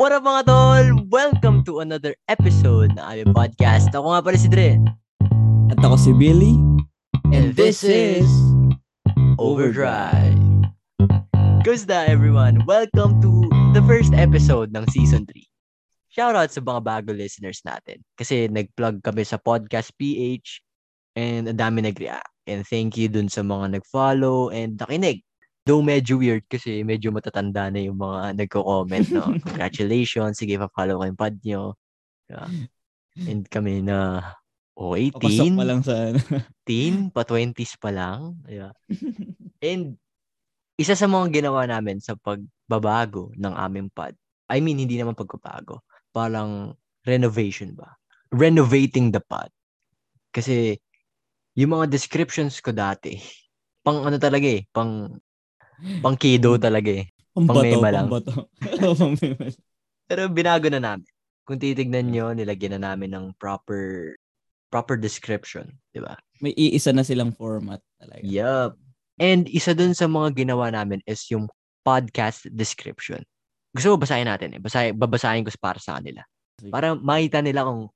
What up mga tol? Welcome to another episode ng aming podcast. Ako nga pala si Dre. At ako si Billy. And this is Overdrive. Kumusta everyone? Welcome to the first episode ng season 3. Shoutout sa mga bago listeners natin. Kasi nag-plug kami sa Podcast PH and ang dami nag-react. And thank you dun sa mga nag-follow and nakinig. Though medyo weird kasi medyo matatanda na yung mga nagko-comment, no? Congratulations, sige, pa-follow ko yung pod nyo. Yeah. And kami na, oh, 18, Papasok pa lang sa ano. teen, pa 20s pa lang. Yeah. And isa sa mga ginawa namin sa pagbabago ng aming pod, I mean, hindi naman pagbabago, parang renovation ba? Renovating the pod. Kasi yung mga descriptions ko dati, pang ano talaga eh, pang pang kido talaga eh. Pambato, mema lang. pambato. Pero binago na namin. Kung titignan nyo, nilagyan na namin ng proper proper description, di ba? May iisa na silang format talaga. Yup. And isa dun sa mga ginawa namin is yung podcast description. Gusto mo basahin natin eh. Basahin, babasahin ko para sa kanila. Para makita nila kung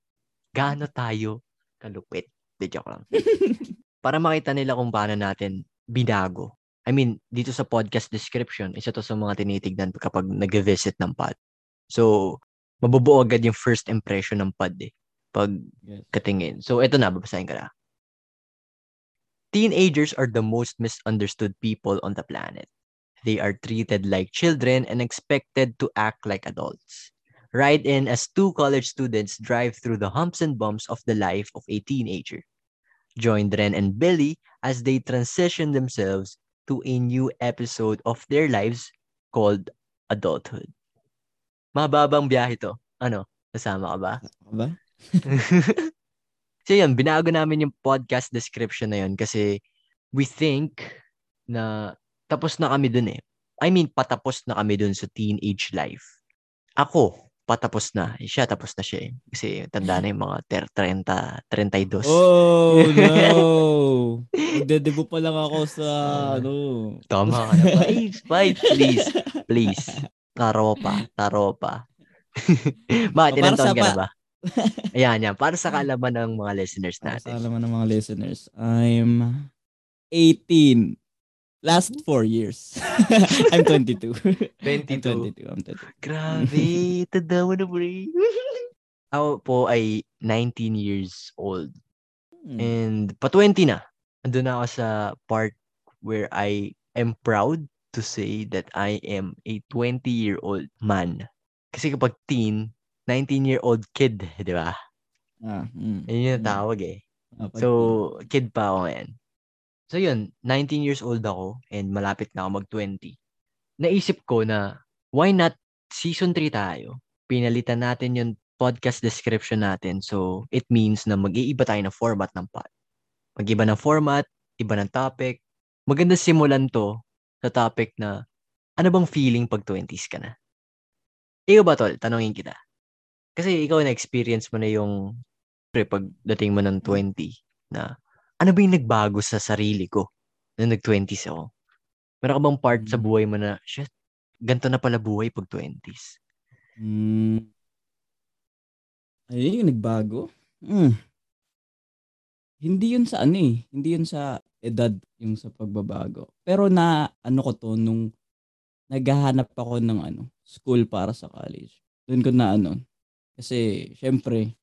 gaano tayo kalupit. Di joke lang. para makita nila kung paano natin binago. I mean, dito sa podcast description, isa to sa mga tinitignan kapag nag-visit ng pod. So, mabubuo agad yung first impression ng pod eh. Pag Yes. katingin. So, eto na, babasahin ka na. Teenagers are the most misunderstood people on the planet. They are treated like children and expected to act like adults. Ride in as two college students drive through the humps and bumps of the life of a teenager. Join Dren and Billy as they transition themselves to a new episode of their lives called adulthood. Mababang biyahe to. Ano? Kasama ka ba? Ba? so yun, binago namin yung podcast description na yun kasi we think na tapos na kami dun eh. I mean, patapos na kami dun sa teenage life. Ako, patapos na. Siya, tapos na siya eh. Kasi tanda na yung mga ter- 30, 32. Oh, no! Magdedebo pa lang ako sa, Ah. ano. Tama ka na. Please, please, please. Please. Taropa, taropa. Bakit, O, ilang para sa taon ka na pa- ba? Ayan, yan. Para sa kaalaman ng mga listeners Para sa natin. alaman ng mga listeners, I'm 18. Last four years. I'm 22. 22. I'm 22. I'm 22. Grabe, tanda mo na, pre. Ako po ay 19 years old. Hmm. And pa 20 na. Andun na ako sa part where I am proud to say that I am a 20-year-old man. Kasi kapag teen, 19-year-old kid, di ba? Ah, mm. Ayun yung Mm. tawag eh. Pag- So, kid pa ako ngayon. So yun, 19 years old ako and malapit na ako mag-20. Naisip ko na why not season 3 tayo? Pinalitan natin yung podcast description natin. So, it means na mag-iiba tayo ng format ng pod. Mag-iba ng format, iba ng topic. Maganda simulan to sa topic na ano bang feeling pag 20s ka na? Ikaw ba, Tol? Tanongin kita. Kasi ikaw na-experience mo na yung pre, pagdating mo ng 20 na ano ba yung nagbago sa sarili ko nung nag-20s ako? Meron ka bang part sa Mm. buhay mo na, shit, ganito na pala buhay pag 20s? Mm. Ayun yung nagbago. Mm. Hindi yun sa ano eh. Hindi yun sa edad yung sa pagbabago. Pero na ano ko to nung naghahanap ako ng ano, school para sa college. Doon ko na ano. Kasi syempre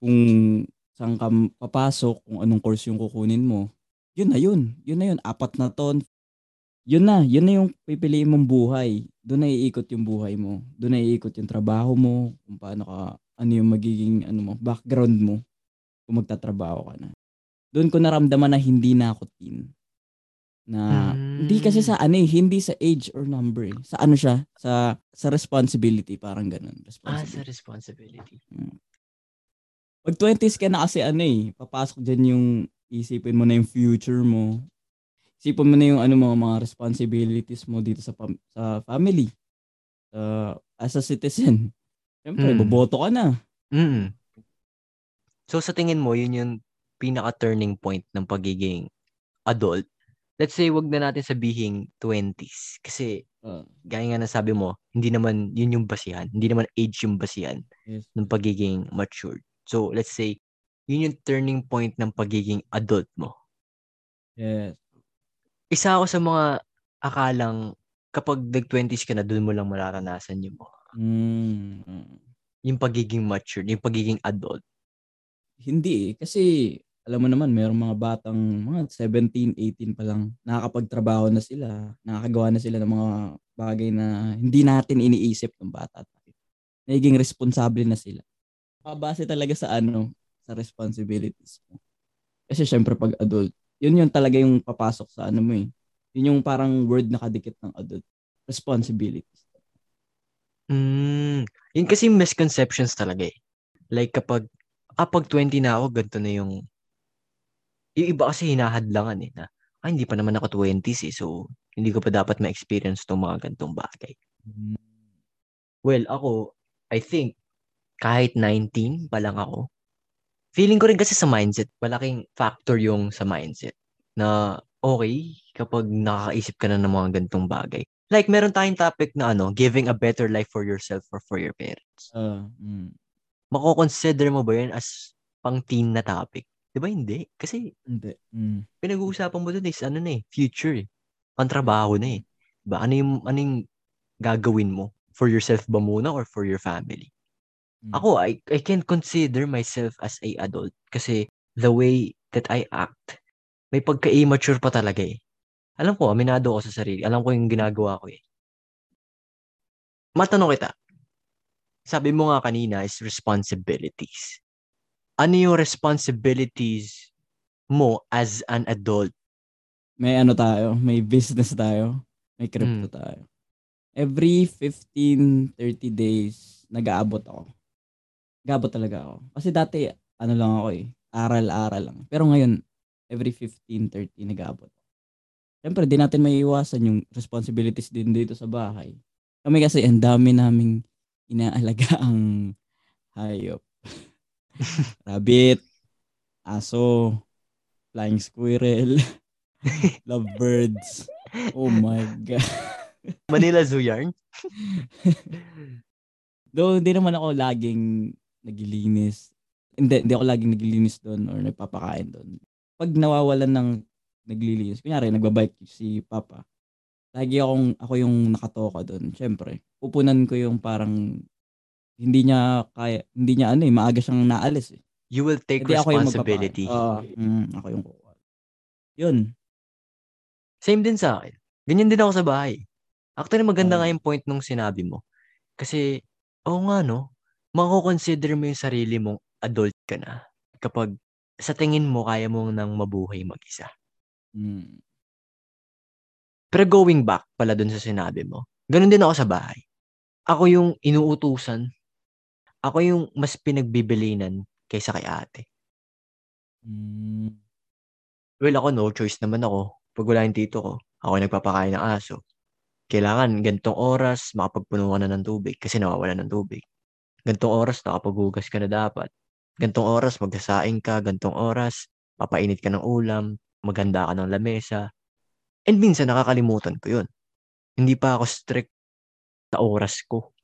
kung saan ka papasok, kung anong course yung kukunin mo, yun na yun. Yun na yun. Apat na ton. Yun na. Yun na yung pipiliin mong buhay. Doon na iikot yung buhay mo. Doon na iikot yung trabaho mo. Kung paano ka, ano yung magiging ano mo, background mo kung magtatrabaho ka na. Doon ko naramdaman na hindi na ako teen. Na Mm. hindi kasi sa ano eh, hindi sa age or number eh. Sa ano siya, sa sa responsibility, parang ganun. Ah, sa Responsibility. responsibility. Pag 20s ka na kasi ano eh, papasok dyan yung isipin mo na yung future mo. Isipin mo na yung ano mo, mga responsibilities mo dito sa pam- sa family. Uh, as a citizen. Siyempre, Hmm. boboto ka na. Mm. So sa tingin mo, yun yung pinaka-turning point ng pagiging adult let's say wag na natin sabihin 20s kasi Uh, gaya nga na sabi mo, hindi naman yun yung basihan. Hindi naman age yung basihan yes. ng pagiging matured. So, let's say, yun yung turning point ng pagiging adult mo. Yes. Isa ako sa mga akalang kapag nag-20s ka na, doon mo lang mararanasan yung mga, Mm. yung pagiging matured, yung pagiging adult. Hindi eh. Kasi, alam mo naman, mayroong mga batang, mga 17, 18 pa lang, nakakapagtrabaho na sila, nakakagawa na sila ng mga bagay na hindi natin iniisip ng bata. Nagiging responsable na sila. Pabase talaga sa ano, sa responsibilities mo. Kasi syempre pag adult, yun yung talaga yung papasok sa ano mo eh. Yun yung parang word na kadikit ng adult. Responsibilities. Mm, yun kasi misconceptions talaga eh. Like kapag, ah, pag 20 na ako, ganito na yung, yung iba kasi hinahadlangan eh, na, ah, hindi pa naman ako 20s eh, so, hindi ko pa dapat ma-experience tong mga gantong bagay. Mm. Well, ako, I think, kahit 19 pa lang ako, feeling ko rin kasi sa mindset, malaking factor yung sa mindset, na okay, kapag nakakaisip ka na ng mga gantong bagay. Like, meron tayong topic na ano, giving a better life for yourself or for your parents. Uh, mm. Mako-consider mo ba yun as pang teen na topic? Di ba hindi? Kasi Hindi. Mm. pinag-uusapan mo dun is ano na eh, future eh. Pantrabaho na eh. Diba? Ano yung, ano yung gagawin mo? For yourself ba muna or for your family? Mm. Ako, I, I can consider myself as a adult kasi the way that I act, may pagka-immature pa talaga eh. Alam ko, aminado ako sa sarili. Alam ko yung ginagawa ko eh. Matanong kita. Sabi mo nga kanina is responsibilities. Ano yung responsibilities mo as an adult? May ano tayo, may business tayo, may crypto Mm. tayo. Every 15, 30 days, nag-aabot ako. Nag-aabot talaga ako. Kasi dati, ano lang ako eh, aral-aral lang. Pero ngayon, every 15, 30, nag-aabot. Siyempre, di natin may iwasan yung responsibilities din dito sa bahay. Kami kasi, ang dami naming inaalaga ang hayop. Rabbit, aso, flying squirrel, lovebirds. Oh my God. Manila Zoo Yarn? Though hindi naman ako laging naglilinis. Hindi, hindi ako laging naglilinis doon or nagpapakain doon. Pag nawawalan ng naglilinis, kunyari nagbabike si Papa, lagi akong, ako yung nakatoka doon. Siyempre, pupunan ko yung parang hindi niya kaya, hindi niya ano eh, maaga siyang naalis eh. You will take Hindi ako yung responsibility. Oo, mm, ako yung kukuha. Yun. Same din sa akin. Ganyan din ako sa bahay. Actually, maganda Ah. nga yung point nung sinabi mo. Kasi, oo nga no, mako-consider mo yung sarili mong adult ka na kapag sa tingin mo kaya mo nang mabuhay mag-isa. Mm. Pero going back pala dun sa sinabi mo, ganun din ako sa bahay. Ako yung inuutusan. Ako yung mas pinagbibilinan kaysa kay ate. Mm. Well, ako no choice naman ako. Pag wala yung tito ko, ako yung nagpapakain ng aso. Kailangan gantong oras makapagpuno ka na ng tubig kasi nawawala ng tubig. Gantong oras nakapaghugas ka na dapat. Gantong oras magsasaing ka, gantong oras papainit ka ng ulam, maghanda ka ng lamesa. And minsan nakakalimutan ko yun. Hindi pa ako strict sa oras ko.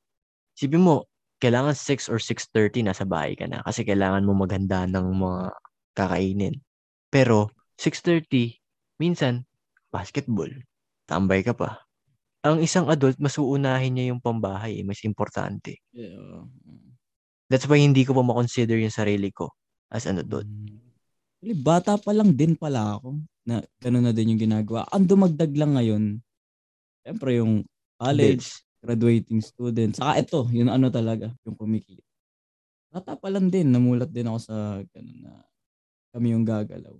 Sipin mo, kailangan 6 or 6.30 nasa bahay ka na kasi kailangan mo maghanda ng mga kakainin. Pero 6.30, minsan, basketball. Tambay ka pa. Ang isang adult, mas uunahin niya yung pambahay. eh, Mas importante. Yeah. oo. That's why hindi ko pa makonsider yung sarili ko as an adult. Mm. Bata pa lang din pala ako na gano'n na din yung ginagawa. Ang dumagdag lang ngayon, syempre yung college, Bills. graduating student. Saka ito, yun ano talaga, yung kumikita. Bata pa lang din, namulat din ako sa gano'n na kami yung gagalaw.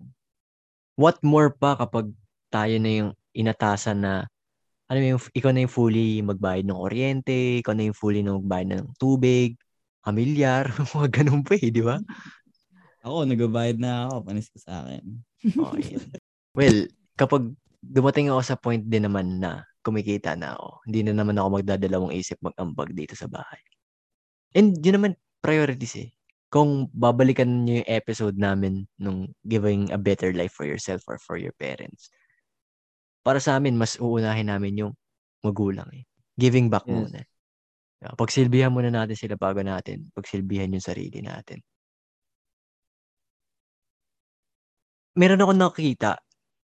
What more pa kapag tayo na yung inatasan na ano yung, ikaw na yung fully magbayad ng kuryente, ikaw na yung fully na magbayad ng tubig, pamilyar, mga ganun pa eh, di ba? Ako, nagbabayad na ako, panis ka sa akin. Okay. well, kapag dumating ako sa point din naman na kumikita na ako, hindi na naman ako magdadalawang isip mag-ambag dito sa bahay. And yun naman, priorities eh. Kung babalikan niyo yung episode namin nung giving a better life for yourself or for your parents, para sa amin, mas uunahin namin yung magulang eh. Giving back Yes. muna. Pagsilbihan muna natin sila bago natin pagsilbihan yung sarili natin. Meron ako nakita,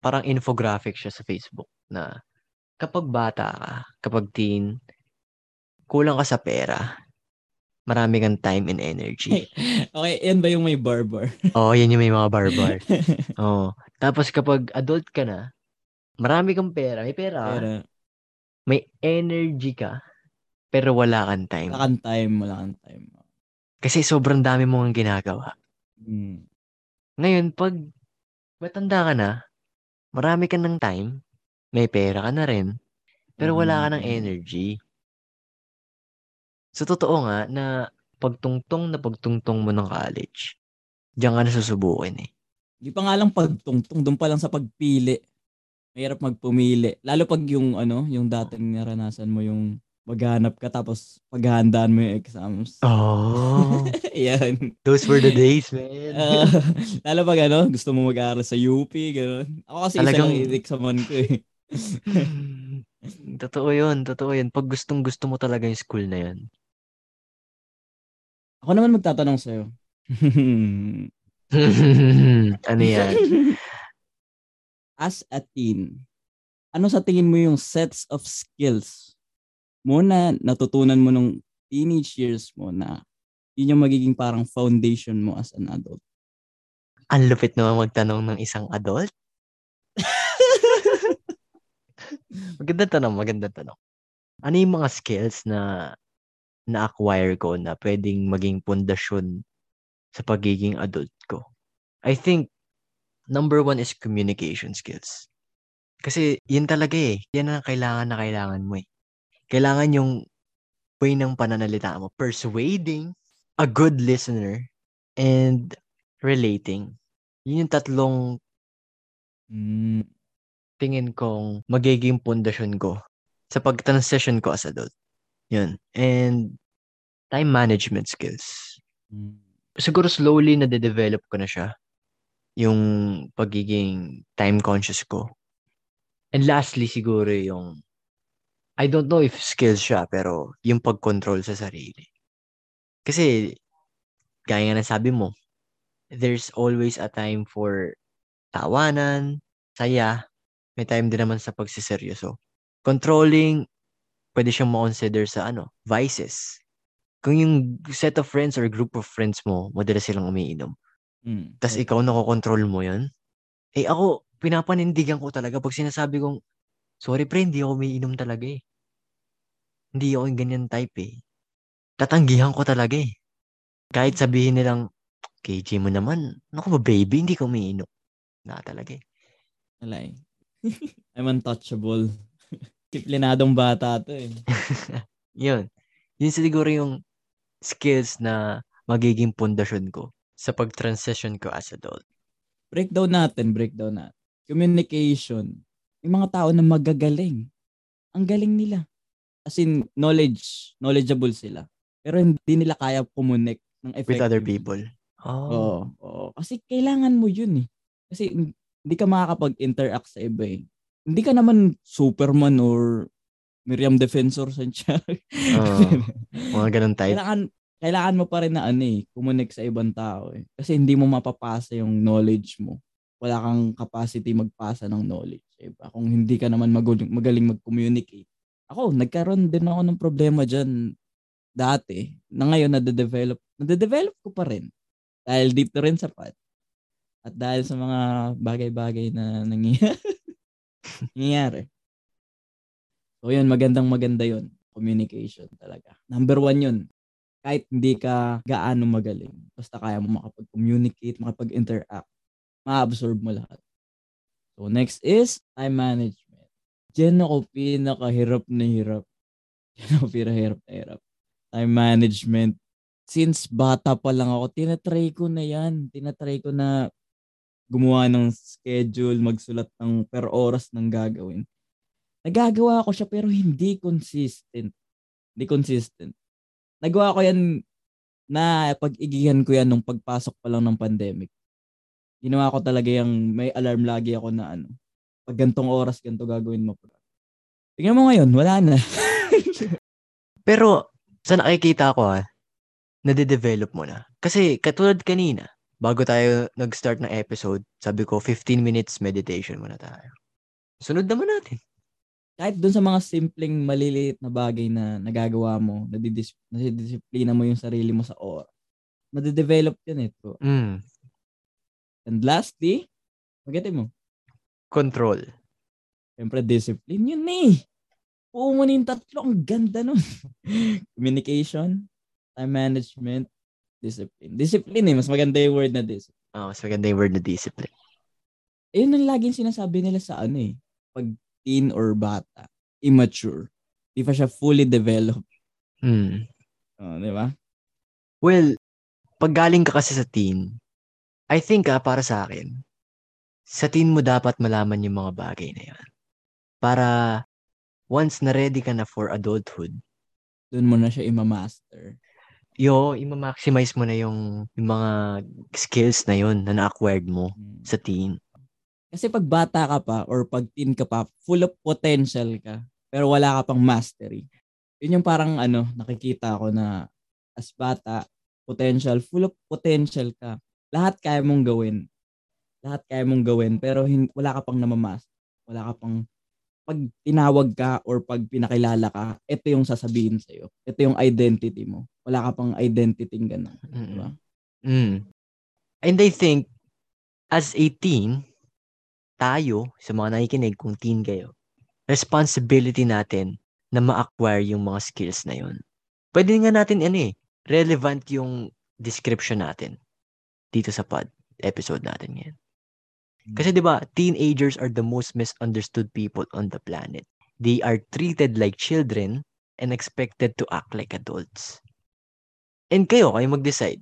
parang infographic siya sa Facebook na kapag bata ka, kapag teen, kulang ka sa pera, marami kang time and energy. okay, yan ba yung may barbar? Oo, oh, yan yung may mga barbar. Oo. Tapos kapag adult ka na, marami kang pera, may pera ka, Pero, may energy ka, pero wala kang time. wala kang time, wala kang time. Kasi sobrang dami mong ginagawa. Mm. Ngayon, pag matanda ka na, marami ka ng time, may pera ka na rin, pero wala ka ng Mm. energy. So, totoo nga na pagtungtong na pagtungtong mo ng college, diyan ka na susubukin eh. Di pa nga lang pagtungtong, doon pa lang sa pagpili. Mahirap magpumili. Lalo pag yung ano, yung dating naranasan mo yung maghanap ka tapos paghahandaan mo yung exams. Oh, Yan. those were the days, man. Ah, lalo pag ano, gusto mo mag-aaral sa UP, gano'n. Ako kasi Talagang- isa lang i-examan ko eh. totoo yun, totoo yun. Pag gustong gusto mo talaga yung school na yun. Ako naman magtatanong sa'yo. ano yan? As a teen, ano sa tingin mo yung sets of skills mo na natutunan mo nung teenage years mo na yun yung magiging parang foundation mo as an adult? Ang lupit naman magtanong ng isang adult. magandang tanong, magandang tanong. Ano yung mga skills na na-acquire ko na pwedeng maging pundasyon sa pagiging adult ko? I think number one is communication skills. Kasi yun talaga eh. Yan ang kailangan na kailangan mo eh. Kailangan yung way ng pananalita mo. Persuading, a good listener, and relating. Yun yung tatlong Mm, tingin kong magiging pundasyon ko sa pag-transition ko as adult. Yun. And time management skills. mm, Siguro slowly na de-develop ko na siya. Yung pagiging time conscious ko. And lastly, siguro yung I don't know if skills siya, pero yung pag-control sa sarili. Kasi, gaya nga ng sabi mo, there's always a time for tawanan, saya, may time din naman sa pagsiseryoso. Controlling, pwede siyang ma-consider sa ano, vices. Kung yung set of friends or group of friends mo, madalas silang umiinom, mm. tas Okay. ikaw nakokontrol mo yun, eh ako, pinapanindigan ko talaga pag sinasabi kong, sorry pre, hindi ako umiinom talaga eh. Hindi ako yung ganyan type eh. Tatanggihan ko talaga eh. Kahit sabihin nilang, KJ mo naman, naku ba baby, hindi ka umiinom. Na talaga eh. Wala eh. I'm untouchable. Kiplinadong bata to eh. Yun. Yun siguro yung skills na magiging pundasyon ko sa pag-transition ko as adult. Breakdown natin, breakdown natin. Communication. Yung mga tao na magagaling. Ang galing nila. As in, knowledge. Knowledgeable sila. Pero hindi nila kaya kumonek ng effective. With other people. Oo. Oh. oo. Kasi kailangan mo yun eh. Kasi hindi ka makakapag-interact sa iba eh. Hindi ka naman Superman or Miriam Defensor Santiago. Oo. Mga ganun type. kailangan kailangan mo pa rin na ano eh, kumonek sa ibang tao eh. Kasi hindi mo mapapasa yung knowledge mo. Wala kang capacity magpasa ng knowledge. Diba? Kung hindi ka naman magaling, magaling mag-communicate. Ako, nagkaroon din ako ng problema dyan dati. Na ngayon, nade-develop. Nade-develop ko pa rin. Dahil na rin sa pat. At dahil sa mga bagay-bagay na nangyayari. So yun, magandang maganda yun. Communication talaga. Number one yun kahit hindi ka gaano magaling, basta kaya mo makapag-communicate, makapag-interact, ma-absorb mo lahat. So next is time management. Diyan ako pinakahirap na hirap. Diyan ako pinakahirap na hirap. Time management. Since bata pa lang ako, tinatry ko na yan. Tinatry ko na gumawa ng schedule, magsulat ng per oras ng gagawin. Nagagawa ko siya pero hindi consistent. Hindi consistent nagawa ko yan na pag-igihan ko yan nung pagpasok pa lang ng pandemic. Ginawa ko talaga yung may alarm lagi ako na ano, pag gantong oras, ganto gagawin mo. Tingnan mo ngayon, wala na. Pero, sa nakikita ko ah, nade-develop mo na. Kasi katulad kanina, bago tayo nag-start ng episode, sabi ko 15 minutes meditation muna tayo. Sunod naman natin. Kahit dun sa mga simpleng maliliit na bagay na nagagawa mo, nadidis- nadidisiplina mo yung sarili mo sa oras, nade-develop yan eh. Bro. Mm. And lastly, magatin mo, Control. Siyempre, discipline yun eh. Oo mo yung tatlo. Ang ganda nun. Communication, time management, discipline. Discipline eh. Mas maganda yung word na discipline. Oh, mas maganda yung word na discipline. Eh, yun ang laging sinasabi nila sa ano eh. Pag teen or bata, immature. Di pa siya fully developed. Mm. Oh, di ba? Well, pag galing ka kasi sa teen, I think ah, para sa akin, sa teen mo dapat malaman yung mga bagay na yan. Para once na ready ka na for adulthood, Doon mo na siya imamaster. yo, ima-maximize mo na yung, yung mga skills na yun na na-acquired mo Hmm. sa teen. Kasi pag bata ka pa or pag teen ka pa, full of potential ka, pero wala ka pang mastery. Yun yung parang ano, nakikita ko na as bata, potential, full of potential ka. Lahat kaya mong gawin. Lahat kaya mong gawin, pero hin- wala ka pang namamaster. Wala ka pang pag tinawag ka or pag pinakilala ka, ito yung sasabihin sa'yo. Ito yung identity mo. Wala ka pang identity ng ganun. Mm. Diba? Mm. And I think, as a teen, tayo, sa mga nakikinig kung teen kayo, responsibility natin na ma-acquire yung mga skills na yun. Pwede nga natin, ano eh, relevant yung description natin dito sa pod episode natin ngayon. Kasi 'di ba, teenagers are the most misunderstood people on the planet. They are treated like children and expected to act like adults. And kayo, kayo mag-decide.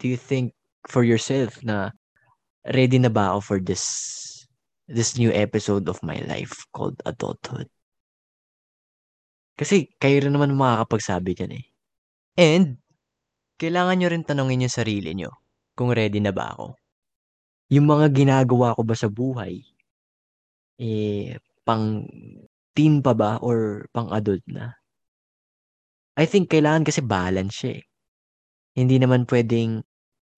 Do you think for yourself na ready na ba ako for this this new episode of my life called adulthood? Kasi kayo rin naman makakapagsabi dyan eh. And, kailangan nyo rin tanongin yung sarili nyo kung ready na ba ako. Yung mga ginagawa ko ba sa buhay, eh, pang teen pa ba or pang adult na? I think kailangan kasi balance eh. Hindi naman pwedeng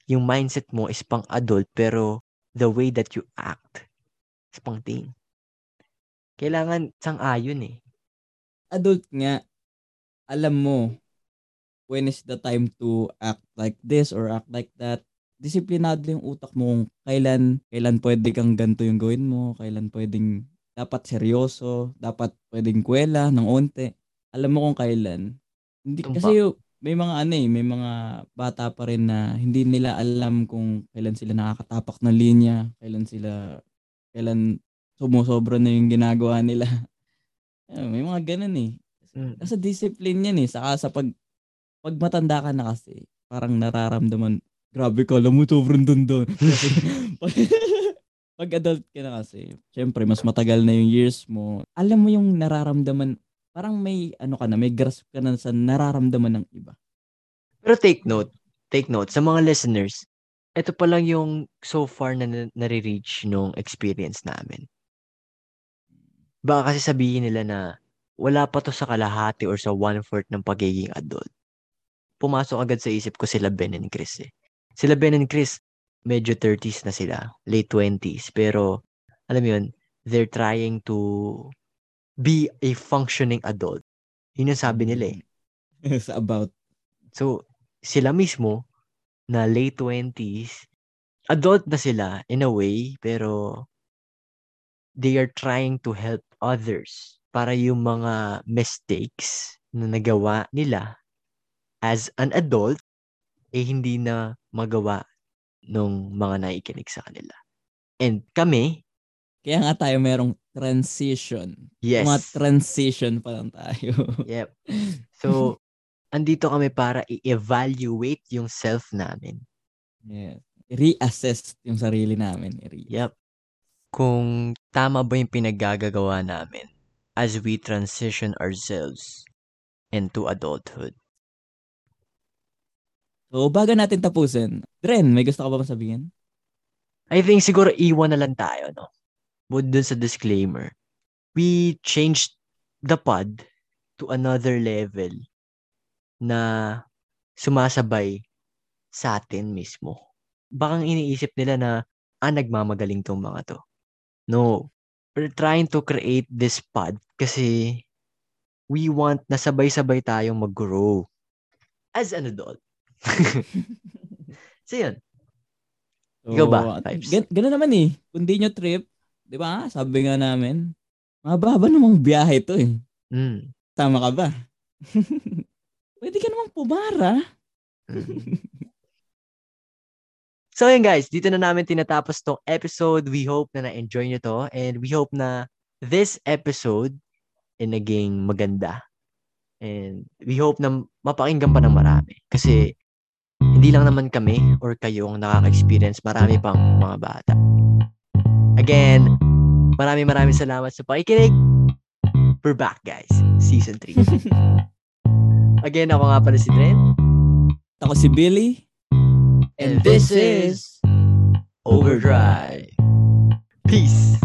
yung mindset mo is pang adult pero the way that you act is pang teen. Kailangan sang-ayon eh. adult nga, alam mo when is the time to act like this or act like that. Disiplinado yung utak mo kung kailan, kailan pwede kang ganito yung gawin mo, kailan pwedeng dapat seryoso, dapat pwedeng kwela ng onte. Alam mo kung kailan. Hindi, Tumpak. kasi yung- may mga ano eh, may mga bata pa rin na hindi nila alam kung kailan sila nakakatapak ng linya, kailan sila, kailan sumusobra na yung ginagawa nila. May mga ganun eh. Mm. Nasa discipline yan eh. Saka sa pag, pag matanda ka na kasi, parang nararamdaman, grabe ka, alam mo, sobrang dundon. pag, pag adult ka na kasi, syempre, mas matagal na yung years mo. Alam mo yung nararamdaman, parang may, ano ka na, may grasp ka na sa nararamdaman ng iba. Pero take note, take note, sa mga listeners, ito pa lang yung so far na na- nare-reach nung experience namin. Baka kasi sabihin nila na wala pa to sa kalahati or sa one-fourth ng pagiging adult. Pumasok agad sa isip ko sila Ben and Chris eh. Sila Ben and Chris, medyo 30s na sila, late 20s. Pero, alam mo yun, they're trying to be a functioning adult. Yun yung sabi nila eh. sa about. So, sila mismo na late 20s, adult na sila in a way, pero they are trying to help others para yung mga mistakes na nagawa nila as an adult, eh hindi na magawa nung mga naikinig sa kanila. And kami, Kaya nga tayo merong transition. yes. Mga transition pa lang tayo. Yep. So, andito kami para i-evaluate yung self namin. yes. Reassess yung sarili namin. I-re- Yep. Kung tama ba yung pinaggagawa namin as we transition ourselves into adulthood. So, bago natin tapusin, Dren, may gusto ka ba sabihin? I think siguro iwan na lang tayo, no? bukod dun sa disclaimer, we changed the pod to another level na sumasabay sa atin mismo. Bakang iniisip nila na, ah, nagmamagaling tong mga to. No. We're trying to create this pod kasi we want na sabay-sabay tayong mag-grow as an adult. so, yun. So, Ikaw ba, Types? Gan- ganun naman eh. Kung di nyo trip, di ba? Sabi nga namin, mababa namang biyahe to eh. Mm. Tama ka ba? Pwede ka namang pumara. So yun guys, dito na namin tinatapos tong episode. We hope na na-enjoy nyo to and we hope na this episode ay naging maganda. And we hope na mapakinggan pa ng marami. Kasi hindi lang naman kami or kayo ang nakaka-experience. Marami pang mga bata. Again, maraming maraming salamat sa pakikinig. We're back guys. Season 3. Again, ako nga pala si Dren. Ako si Billy. And this is Overdrive. Peace.